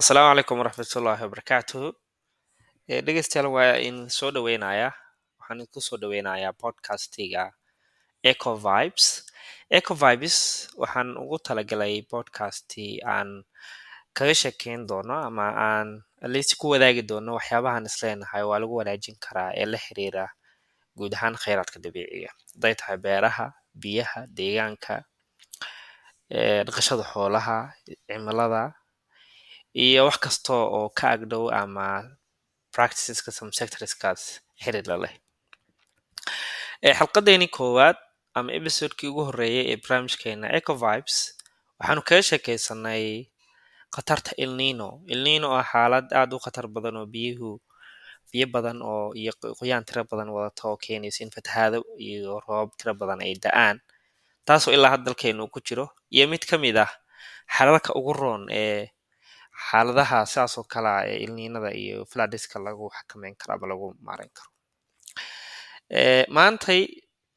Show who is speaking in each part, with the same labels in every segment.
Speaker 1: asalaamu calaykum waraxmatullaahi wabarakaatuhu Eh, dhegeystayaal waa in soo dhaweynayaa waxaan idinku soo dhaweynayaa podcastiga eco vibes. Eco vibes waxaan ugu talagalay podcasti aan kaga sheekeyn doono ama aan least ku wadaagi doono waxyaabahan isleenahay waa lagu wanaajin karaa ee la xiriira guud ahaan kheyraadka dabiiciga. Hadday tahay beeraha biyaha deegaanka eh, dhaqashada xoolaha cimilada iyo wax kasta oo ka agdhow ama practiceska some sectorskaas xiriir la leh. Eh, xalqadeeni koowaad ama episodekii ugu horreeyay ee barnaamijkeena eco vibes waxaanu kaga sheekeysanay khatarta el nino el nino ah xaalad aad u khatar badan oo biyuhu biyo badan oo iyo qo- qoyaan tiro badan wadata oo keenaysa in fatahaado iyo roobab tiro badan ay da'aan taasoo ilaa uu ku jiro. Iyo mid ka mid ah xalalka ugu roon ee xaaladaha sidaas oo kale ah ee ilniinada iyo fladiska lagu xakameyn karo ama lagu maareyn karo. Maantay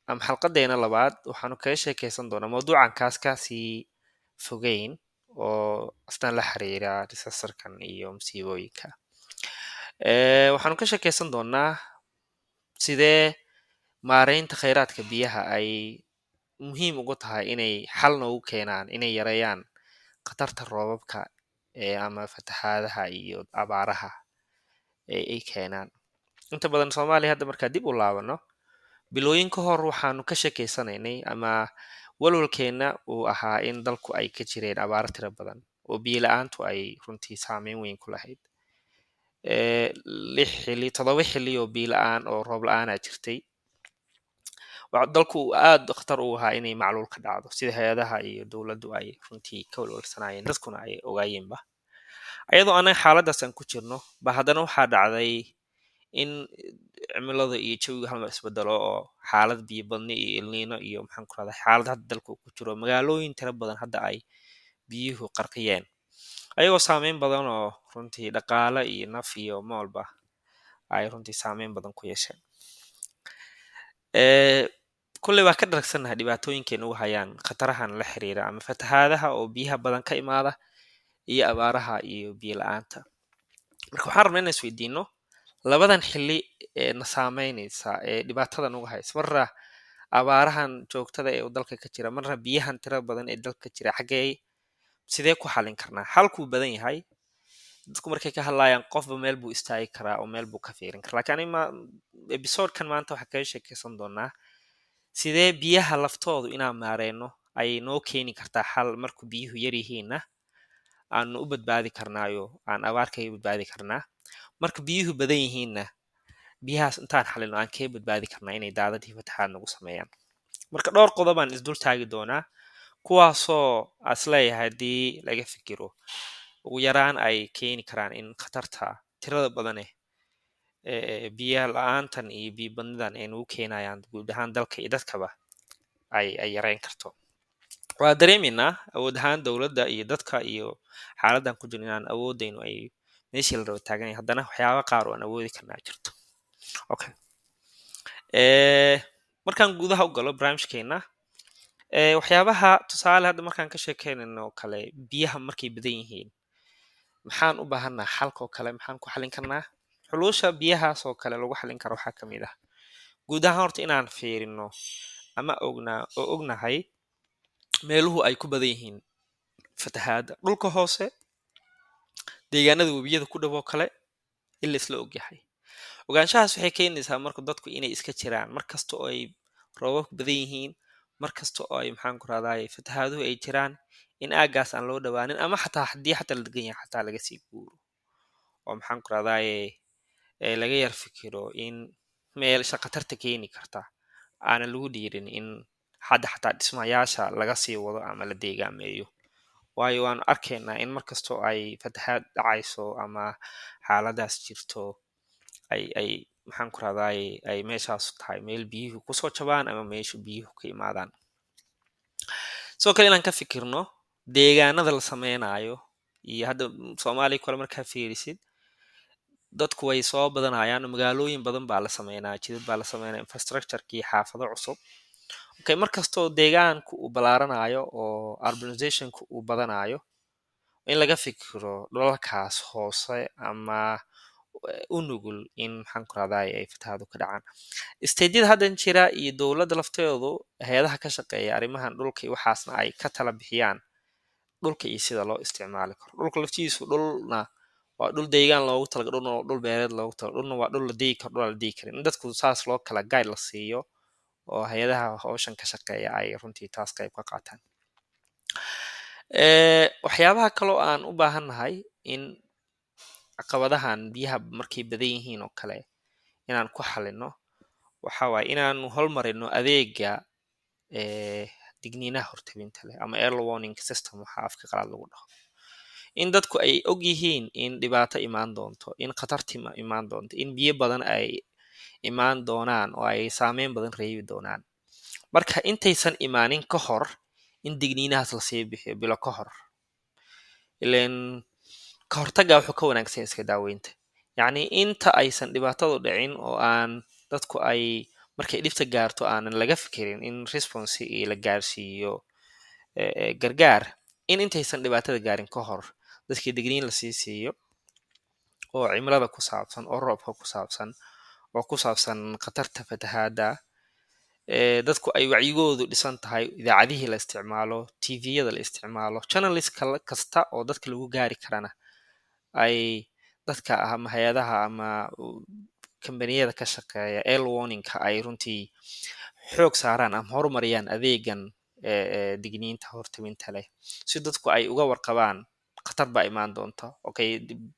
Speaker 1: ama xalqadeena labaad waxaanu kaga sheekeysan doonaa mawduucan kaas ka sii fogeyn oo asna la xiriira disasterkan iyo masiibooyinka Eh, waxaanu ka sheekeysan doonaa sidee maareynta kheyraadka biyaha ay muhiim ugu tahay inay xalna ugu keenaan inay yareeyaan khatarta roobabka ama fatahaadaha iyo abaaraha ee ay keenaan. Inta badan soomaaliya hadda markaa dib u laabano bilooyin ka hor waxaanu ka sheekeysanaynay ama walwalkeena uu ahaa in dalku ay ka jireen abaaro tiro badan oo biyo la'aantu ay runtii saameyn weyn ku lahayd. Lix xili toddoba xili oo biyo la'aan oo roob la'aanaa jirtay dalku aad khatar u ahaa inay macluul ka dhacdo sida hay'adaha iyo dowladdu ay runtii ka walwalsanaayeen dadkuna ay ogaayeenba. Ayadoo anaga xaaladaas aan ku jirno ba haddana waxaa dhacday in cimilada iyo jawiga halmar isbedelo oo xaalad biyo badni iyo ilniino iyo maxaan ku rahdaa xaalad hadda dalka ku jiro magaalooyin tiro badan hadda ay biyuhu qarqiyeen. Ayagoo saameyn badan oo runtii dhaqaale iyo naf iyo moolba ay runtii saameyn badan ku yeesheen kulley waa ka dharagsannahay dhibaatooyinkeena ugu hayaan khatarahan la xiriira ama fatahaadaha oo biyaha badan ka imaada iyo abaaraha iyo biyo la'aanta. Marka waxaan rabnaa inaan isweydiino labadan xili ee na saameynaysa ee dhibaatadan uga haysa. Marna abaarahan joogtada ee dalka ka jira marna biyahan tira badan ee dalka ka jira xaggee sidee ku xalin karnaa? Xalkuu badan yahay dadku markay ka hadlayaan qofba meel buu istaagi karaa oo meel buu ka fiirin karaa. Laakiin anima ebisodekan maanta waxaa kaga sheekeysan doonaa sidee biyaha laftoodu inaan maareyno ay noo keeni kartaa xal markuu biyuhu yar yihiinna? Aanu u badbaadi karnaayo aan abaar kaga badbaadi karnaa. Marka biyuhu badan yihiinna biyahaas intaan xalino aan kaga badbaadi karnaa inay daadadii fataxaad nagu sameeyaan? Marka dhowr qodobaan isdul taagi doonaa kuwaasoo as leeyahay haddii laga fikiro ugu yaraan ay keeni karaan in khatarta tirada badane ee biya la'aantan iyo biyo badnidan ay nagu keenayaan guud ahaan dalka iyo dadkaba ay yareyn karto. Waa dareemaynaa awood ahaan dowladda iyo dadka iyo xaaladan ku jiro inaan awoodayno ay meeshii la raba taagan yahay haddana waxyaaba qaar oo aan awoodi karnaa jirto. Okay markaan gudaha u galo barnaamijkeena waxyaabaha tusaale hadda markaan ka sheekeynayno kale biyaha markay badan yihiin maxaan u baahanaa xalka oo kale maxaan ku xalin karnaa xulusha biyahaas oo kale lagu xalin karo waxaa ka mid ah. Guud ahaan horta inaan fiirino ama ognaa oo ognahay meeluhu ay ku badan yihiin fatahaada dhulka hoose deegaanada webiyada ku dhow oo kale in la ogyahay. Ogaanshahaas waxay keenaysaa marka dadku inay iska jiraan mar kasta oo ay roobabku badan yihiin mar kasta oo ay maxaan ku rahdaay fatahaaduhu ay jiraan in aagaas aan loo dhawaanin ama xataa haddii xataa la degan yahay xataa laga sii guuro. Oo maxaan ku rahdaay ee laga yar fikiro in meelsha khatarta keeni karta. Aanan lagu dhiirin in hadda xataa dhismayaasha laga sii wado ama la deegaameeyo. Waayo waanu arkaynaa in markastoo ay fatahaad dhacayso ama xaaladaas jirto ay ay maxaan ku rahdaay ay meeshaas tahay meel biyuhu ku soo jabaan ama meesha biyuhu ka imaadaan. Sidoo kale inaan ka fikirno deegaanada la sameynayo iyo hadda soomaaliya kale markaa fiirisid dadku way soo badanayaan oo magaalooyin badan baa la sameynaya jidad baa la sameynaya infrastructurekii xaafado cusub. Okay markastoo deegaanku uu balaaranayo oo urbanizationku uu badanayo in laga fikiro dhulalkaas hoose ama u nugul in maxaan ku rahday ay fatahaadu ka dhacaan. Stejyada haddan jira iyo dowladda lafteedu hay'adaha ka shaqeeya arrimahan dhulka iyo waxaasna ay ka tala bixiyaan dhulka iyo sida loo isticmaali karo. Dhulka laftiisu dhulna waa dhul deegaan loogu talaga dhulna waa dhul beereed loogu talaga dhulna waa dhul la deegi karo dhul aan la deegi karin. In dadku saas loo kala guide la siiyo oo hay'adaha howshan ka shaqeeya ay runtii taas qayb ka qaataan. Waxyaabaha kaloo aan u baahannahay in caqabadahan biyaha markay badan yihiin oo kale inaan ku xalino waxa waaye inaanu holmarino adeega digniinaha hortabinta leh ama early warning system waxa afka qalaad lagu dhaho in dadku ay og yihiin in dhibaato imaan doonto in khatartima imaan doonto in biyo badan ay imaan doonaan oo ay saameyn badan reebi doonaan. Marka intaysan imaanin ka hor in digniinahaas la sii bixiyo bilo ka hor. Ilan ka hortagga wuxuu ka wanaagsan iska daaweynta yacni inta aysan dhibaatadu dhicin oo aan dadku ay markay dhibta gaarto aanan laga fikirin in response la gaarsiiyo gargaar in intaysan dhibaatada gaarin ka hor dadkii digniin la sii siiyo oo cimilada ku saabsan oo roobka ku saabsan oo ku saabsan khatarta fatahaada dadku ay wacyigoodu dhisan tahay idaacadihii la isticmaalo tviyada la isticmaalo journalist kasta oo dadka lagu gaari karana ay dadka ama hay'adaha ama kambaniyada ka shaqeeya el warningka ay runtii xoog saaraan ama horumariyaan adeegan digniinta hortaminta leh. Si dadku ay uga warqabaan khatar baa imaan doonta okay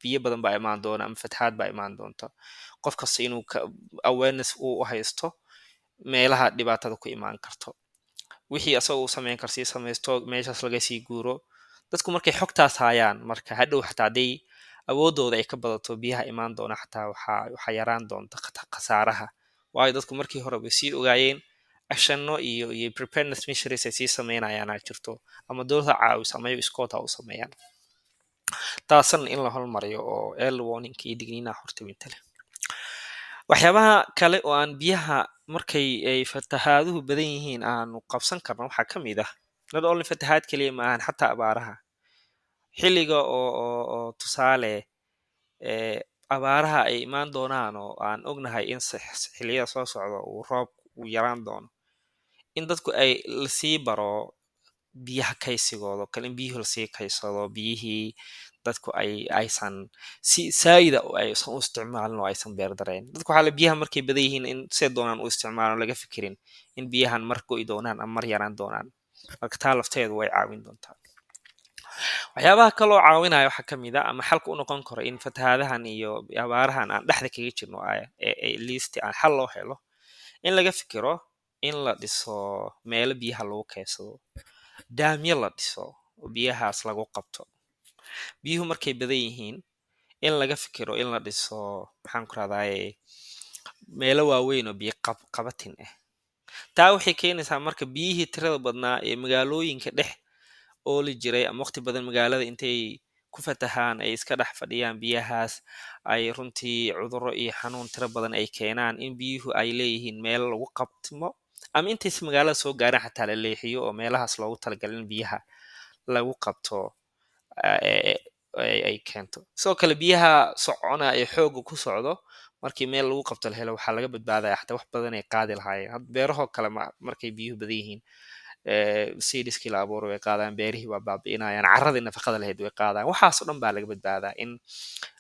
Speaker 1: biyo badan baa imaan doona ama fatahaad baa imaan doonta qof kasta inuu awareness uu haysto meelaha dhibaatada ku imaan karto wixii asaga uu sameyn kar sii samaysto meeshaas laga sii guuro dadku markay xogtaas haayaan marka hadhow xataa hadday awoodooda ay ka badato biyaha imaan doona xataa waxaa yaraan doonta khasaaraha waayo dadku markii hore bay sii ogaayeen actionno iyo iyo preparedness measures ay sii sameynayaan aa jirto ama dowladda caawis ama iyago iskoota u sameeyaan taasna in la holmariyo oo early warning iyo digniinaha hortabinta leh waxyaabaha kale oo aan biyaha markay ay fatahaaduhu badan yihiin aanu qabsan karno waxaa ka mid ah not only fatahaad keliya ma ahan xataa abaaraha. Xilliga oo oo oo tusaale abaaraha ay imaan doonaan oo aan ognahay in xilliyada soo socda uu roob uu yaraan doono. In dadku ay la sii baro biyaha kaysigooda kale in biyuhu la sii kaysado biyihii dadku ay aysan si saayida aysan u isticmaalin oo aysan beerdareen dadku waxaa biyaha markay badan yihiin in see doonaan u isticmaalan laga fikirin in biyahan mar go'i doonaan ama mar yaraan doonaan. Marka taa lafteedu way caawin doontaa. Waxyaabaha kaloo caawinaya waxaa ka a ama xalka u noqon karo in fatahaadahan iyo abaarahan aan dhexda kaga jirno least aan xal loo helo in laga fikiro in la dhiso meelo biyaha lagu keysado daamyo la dhiso oo biyahaas lagu qabto. Biyuhu markay badan yihiin in laga fikiro in la dhiso maxaan ku rahdaye meelo waaweyn oo biyo qabatin ah taa waxay keenaysaa marka biyihii tirada badnaa ee magaalooyinka dhex ooli jiray ama waqti badan magaalada intay ku fatahaan ay iska dhex fadhiyaan biyahaas ay runtii cudurro iyo xanuun tiro badan ay keenaan in biyuhu ay leeyihiin meel lagu qabtimo ama intaysa magaalada soo gaarin xataa la leexiyo oo meelahaas loogu talagalay in biyaha lagu qabto ay keento. Sidoo kale biyaha socona ee xooga ku socdo markii meel lagu qabto la helo waxaa laga badbaadaya xataa wax badan ay qaadi lahaayeen. Beerahoo kale markay biyuhu badan yihiin seediskii la abuuro way qaadaan beerihii waa baabi'inayaan carradii nafaqada lahayd way qaadaan. Waxaasoo dhan baa laga badbaadaa in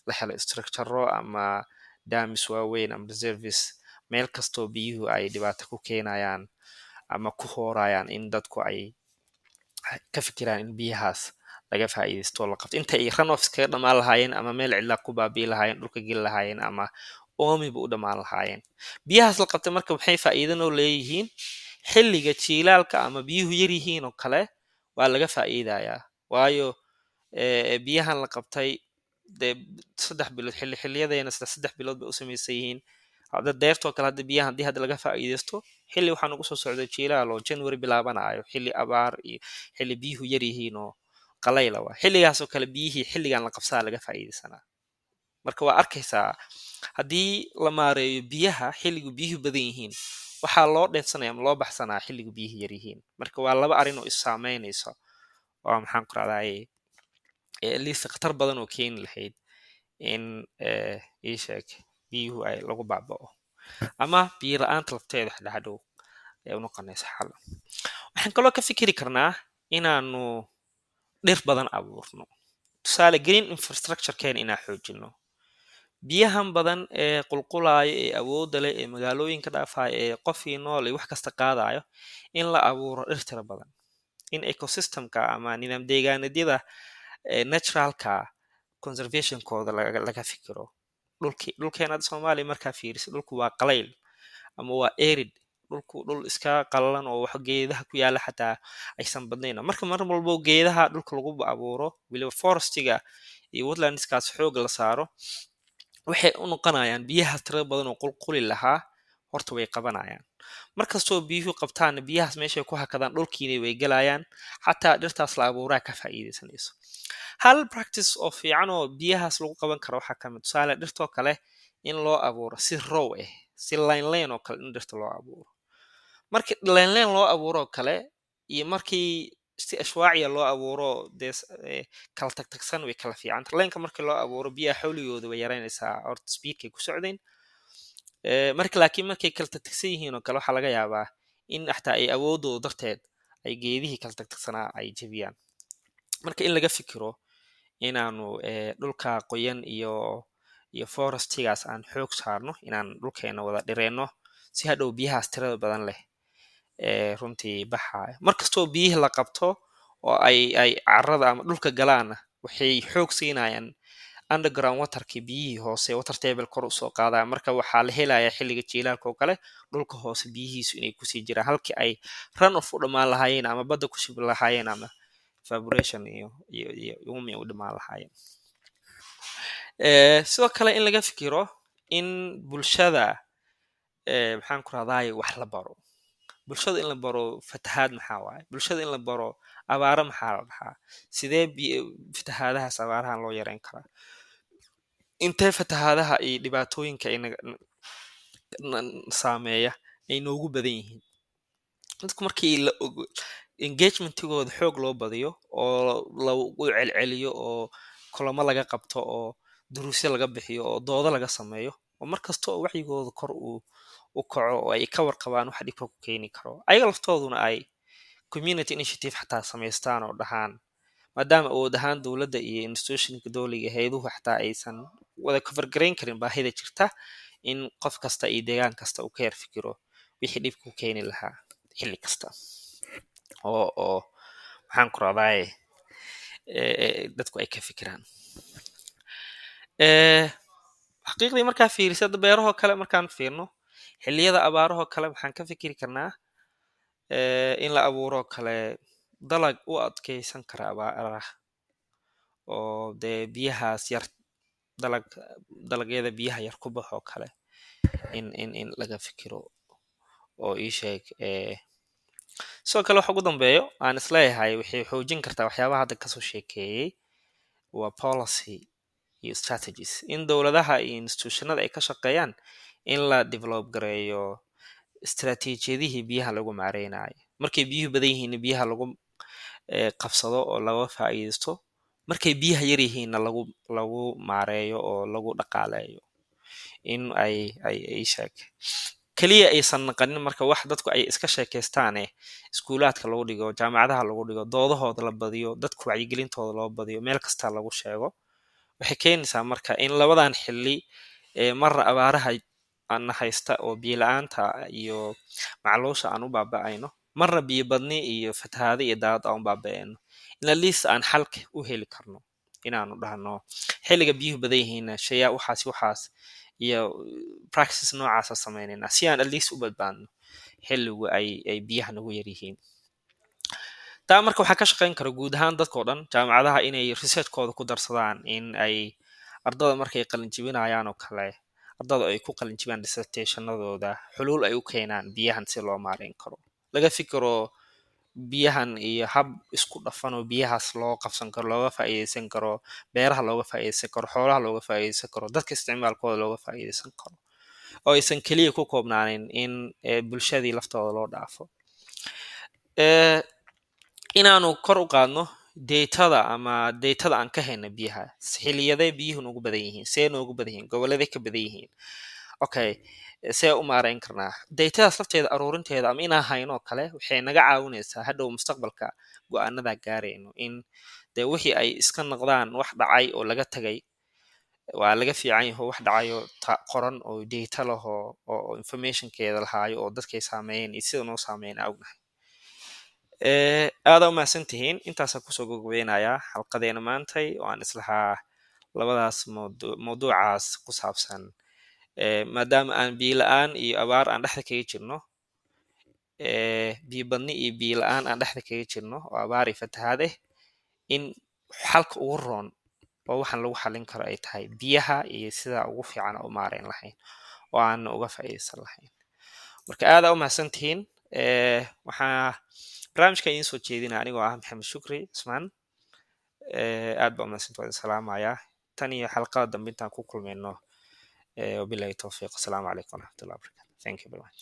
Speaker 1: la helo structuro ama damis waaweyn ama reservice meel kastoo biyuhu ay dhibaato ku keenayaan ama ku hoorayaan in dadku ay ka fikiraan in biyahaas laga faa'iidaysto la qabto. Inta ay runoffs kaga dhammaan lahaayeen ama meel cidlaa ku baabi'i lahaayeen dhulka geli lahaayeen ama oomiba u dhammaan lahaayeen. Biyahaas la qabtay marka maxay faa'iidanoo leeyihiin? Xilliga jiilaalka ama biyuhu yar yihiin oo kale waa laga faa'iidayaa. Waayo biyahan la qabtay dee saddex bilood xilli xilliyadeena sida saddex bilood bay u samaysan yihiin hadda deertoo kale hadda biyaha haddii hadda laga faa'iidaysto xilli waxaa nagu soo socda jiilaal oo january bilaabanayo xilli abaar iyo xilli biyuhu yar yihiin oo qalayla xilligaasoo kale biyihii xilligan la qabsaa laga faa'iidaysanaa marka waa arkaysaa haddii la maareeyo biyaha xilligu biyuhu badan yihiin waxaa loo dheefsanaya ama loo baxsanaa xilligu biyuhu yar yihiin marka waa laba arrin oo is saameynaysa oo maxaan ku rahdaye khatar badan oo keeni lahayd in ii sheeg biyuhu ay lagu baaba'o. Ama biyo la'aanta lafteeda xadhaxadhow ay unoqonaysa xal. Waxaan kaloo ka fikiri karnaa inaanu dhir badan abuurno. Tusaale green infrastructurekeena inaan xoojino biyahan badan ee qulqulaaya ee awoodda leh ee magaalooyinka dhaafaya ee qofkii nool iyo wax kasta qaadayo in la abuuro dhir tira badan. In ecosystemka ama nidaam deegaaneedyada naturalka conservationkooda laga fikiro dhulki dhulkeenada soomaaliya markaa fiirisa dhulku waa qalayl ama waa erid dhulku dhul iska qalalan oo wax geedaha ku yaalla xataa aysan badnayn. Marka mar walbo geedaha dhulka lagu abuuro weliba forestiga iyo woodlandskaas xoog la saaro waxay u noqonayaan biyaha tira badan oo qulquli lahaa horta way qabanayaan markastoo biyuhu qabtaanna biyahaas meeshay ku hakadaan dhulkiina way gelayaan xataa dhirtaas la abuuraa ka faa'iidaysanayso. Hal practice oo fiican oo biyahaas lagu qaban karo waxaa ka mid tusaale dhirtoo kale in loo abuuro si row ah si lineline oo kale in dhirta loo abuuro. Markii lineline loo abuuro kale iyo markii si ashwaaciya loo abuuro dee kala tagtagsan way kala fiicanta lineka markii loo abuuro biyaha xawligooda way yaraynaysaa horta speedkay ku socdeen marka laakiin markay kala tagtagsan yihiin oo kale waxaa laga yaabaa in xataa ay awoodooda darteed ay geedihii kala tagtagsanaa ay jebiyaan. Marka in laga fikiro inaanu dhulka qoyan iyo iyo forestigaas aan xoog saarno inaan dhulkeena wada dhireenno si hadhow biyahaas tirada badan leh runtii baxaya markastoo biyihii la qabto oo ay ay carada ama dhulka galaana waxay xoog siinayaan underground waterkii biyihii hoose water table kor u soo qaadaya marka waxaa la helayaa xilliga jiilaalka oo kale dhulka hoose biyihiisu inay ku sii jiraan halkii ay run of u dhammaan lahaayeen ama badda ku shibi lahaayeen ama evaporation iyo iyo iyo umi u dhammaan lahaayeen. Sidoo kale in laga fikiro in bulshada maxaan ku rahdaay wax la baro. Bulshada in la baro fatahaad maxaa waaye? Bulshada in la baro abaaro maxaa la dhahaa? Sidee fatahaadahaas abaarahan loo yareyn karaa intee fatahaadaha iyo dhibaatooyinka saameeya ay noogu badan yihiin. Dadku markii la ogo engagementigooda xoog loo badiyo oo lagu celceliyo oo kulamo laga qabto oo duruusyo laga bixiyo oo doodo laga sameeyo oo markasta oo wacyigooda kor u kaco oo ay ka warqabaan wax dhibka ku keeni karo ayaga laftooduna ay community initiative xataa samaystaan oo dhahaan. Maadaama awood ahaan dowladda iyo institutionka dowliga hay'aduhu xataa aysan wada covergarayn karin baahida jirta in qof kasta iyo deegaan kasta uu ka yar fikiro wixii dhibka ku keeni lahaa xilli kasta. Oo oo maxaan ku raadaaye dadku ay ka fikiraan. Xaqiiqdii markaa fiirisa beerahoo kale markaan fiirno xilliyada abaarahoo kale waxaan ka fikiri karnaa in la abuuroo kale dalag u adkeysan kara abaaraha. Oo dee biyahaas yar dalag dalagyada biyaha yar ku baxoo kale in in in laga fikiro oo ii sheeg sidoo kale waxa ugu dambeeyo aan is leeyahay waxay xoojin kartaa waxyaabaha hadda ka soo sheekeeyey waa policy iyo strategies. In dowladaha iyo institutionada ay ka shaqeeyaan in la develop gareeyo istaraatiijiyadihii biyaha lagu maareynayo. Markay biyuhu badan yihiinna biyaha lagu qabsado oo laga faa'iidaysto markay biyaha yar yihiinna lagu lagu maareeyo oo lagu dhaqaaleeyo in ay ay ay sheeg. Keliya aysan naqanin marka wax dadku ay iska sheekaystaane iskuulaadka lagu dhigo jaamacadaha lagu dhigo doodahooda la badiyo dadku wacyigelintooda loo badiyo meel kasta lagu sheego waxay keenaysaa marka in labadan xilli marna abaaraha ana haysta oo biyo la'aanta iyo macluusha aan u baaba'ayno marna biyo badni iyo fatahaada iyo daawad aan u baaba'ayno atleast aan xalka u heli karno inaanu dhahno. Xilliga biyuhu badan yihiinna shayaa waxaas waxaas iyo practices noocaasa samaynayna si aan atleast u badbaadno xilligu ay biyaha nagu yar yihiin. Taa marka waxaa ka shaqayn kara guud ahaan dadkao dhan jaamacadaha inay researchkooda ku darsadaan in ay ardada markay qalinjibinayaan oo kale ardada ay ku qalinjibaan dissertationadooda xuluul ay u keenaan biyahan si loo maareyn karo. Laga fikiro biyahan iyo hab isku dhafan oo biyahaas loo qabsan karo looga faa'iideysan karo beeraha looga faa'iideysan karo xoolaha looga faa'iideysan karo dadka isticmaalkooda looga faa'iideysan karo oo aysan keliya ku koobnaanin in bulshadii laftooda loo dhaafo. Inaanu kor u qaadno datada ama datada aan ka hayna biyaha xiliyadee biyuhu noogu badan yihiin see noogu badan yihiin goboleday ka badan yihiin okay see u maarayn karnaa datadaas lafteeda aruurinteeda ama inaan hayno oo kale waxay naga caawinaysaa hadhow mustaqbalka go'aanadaa gaarayno in dee wixii ay iska noqdaan wax dhacay oo laga tagay waa laga fiican yaho wax dhacayo qoran oo data laho oo informationkeeda lahaayo oo dadkay saameeyeen iyo sida noo saameeyen aognahay aada u mahadsan tihiin intaasaan ku soo gogobeynayaa xalqadeena maantay oo aan islahaa labadaas mawdu mawduucaas ku saabsan maadaama aan biyo la'aan iyo abaar aan dhexda kaga jirno biyo badni iyo biyo la'aan aan dhexda kaga jirno oo abaar iyo fatahaad eh in xalka ugu roon oo waxaan lagu xalin karo ay tahay biyaha iyo sidaa ugu fiican u maarayn lahayn oo aana uga faa'iidaysan lahayn. Marka aada u mahadsan tihiin waxaa barnaamijka idiin soo jeedina anigoo ah maxamed shukri cismaan aad baa umahadsanti waa idin salaamayaa. Tan iyo xalqada dambe intaan ku kulmayno wabilahi towfiiq asalaamu calaykum waraxmatullahi wabarakatu thank you very much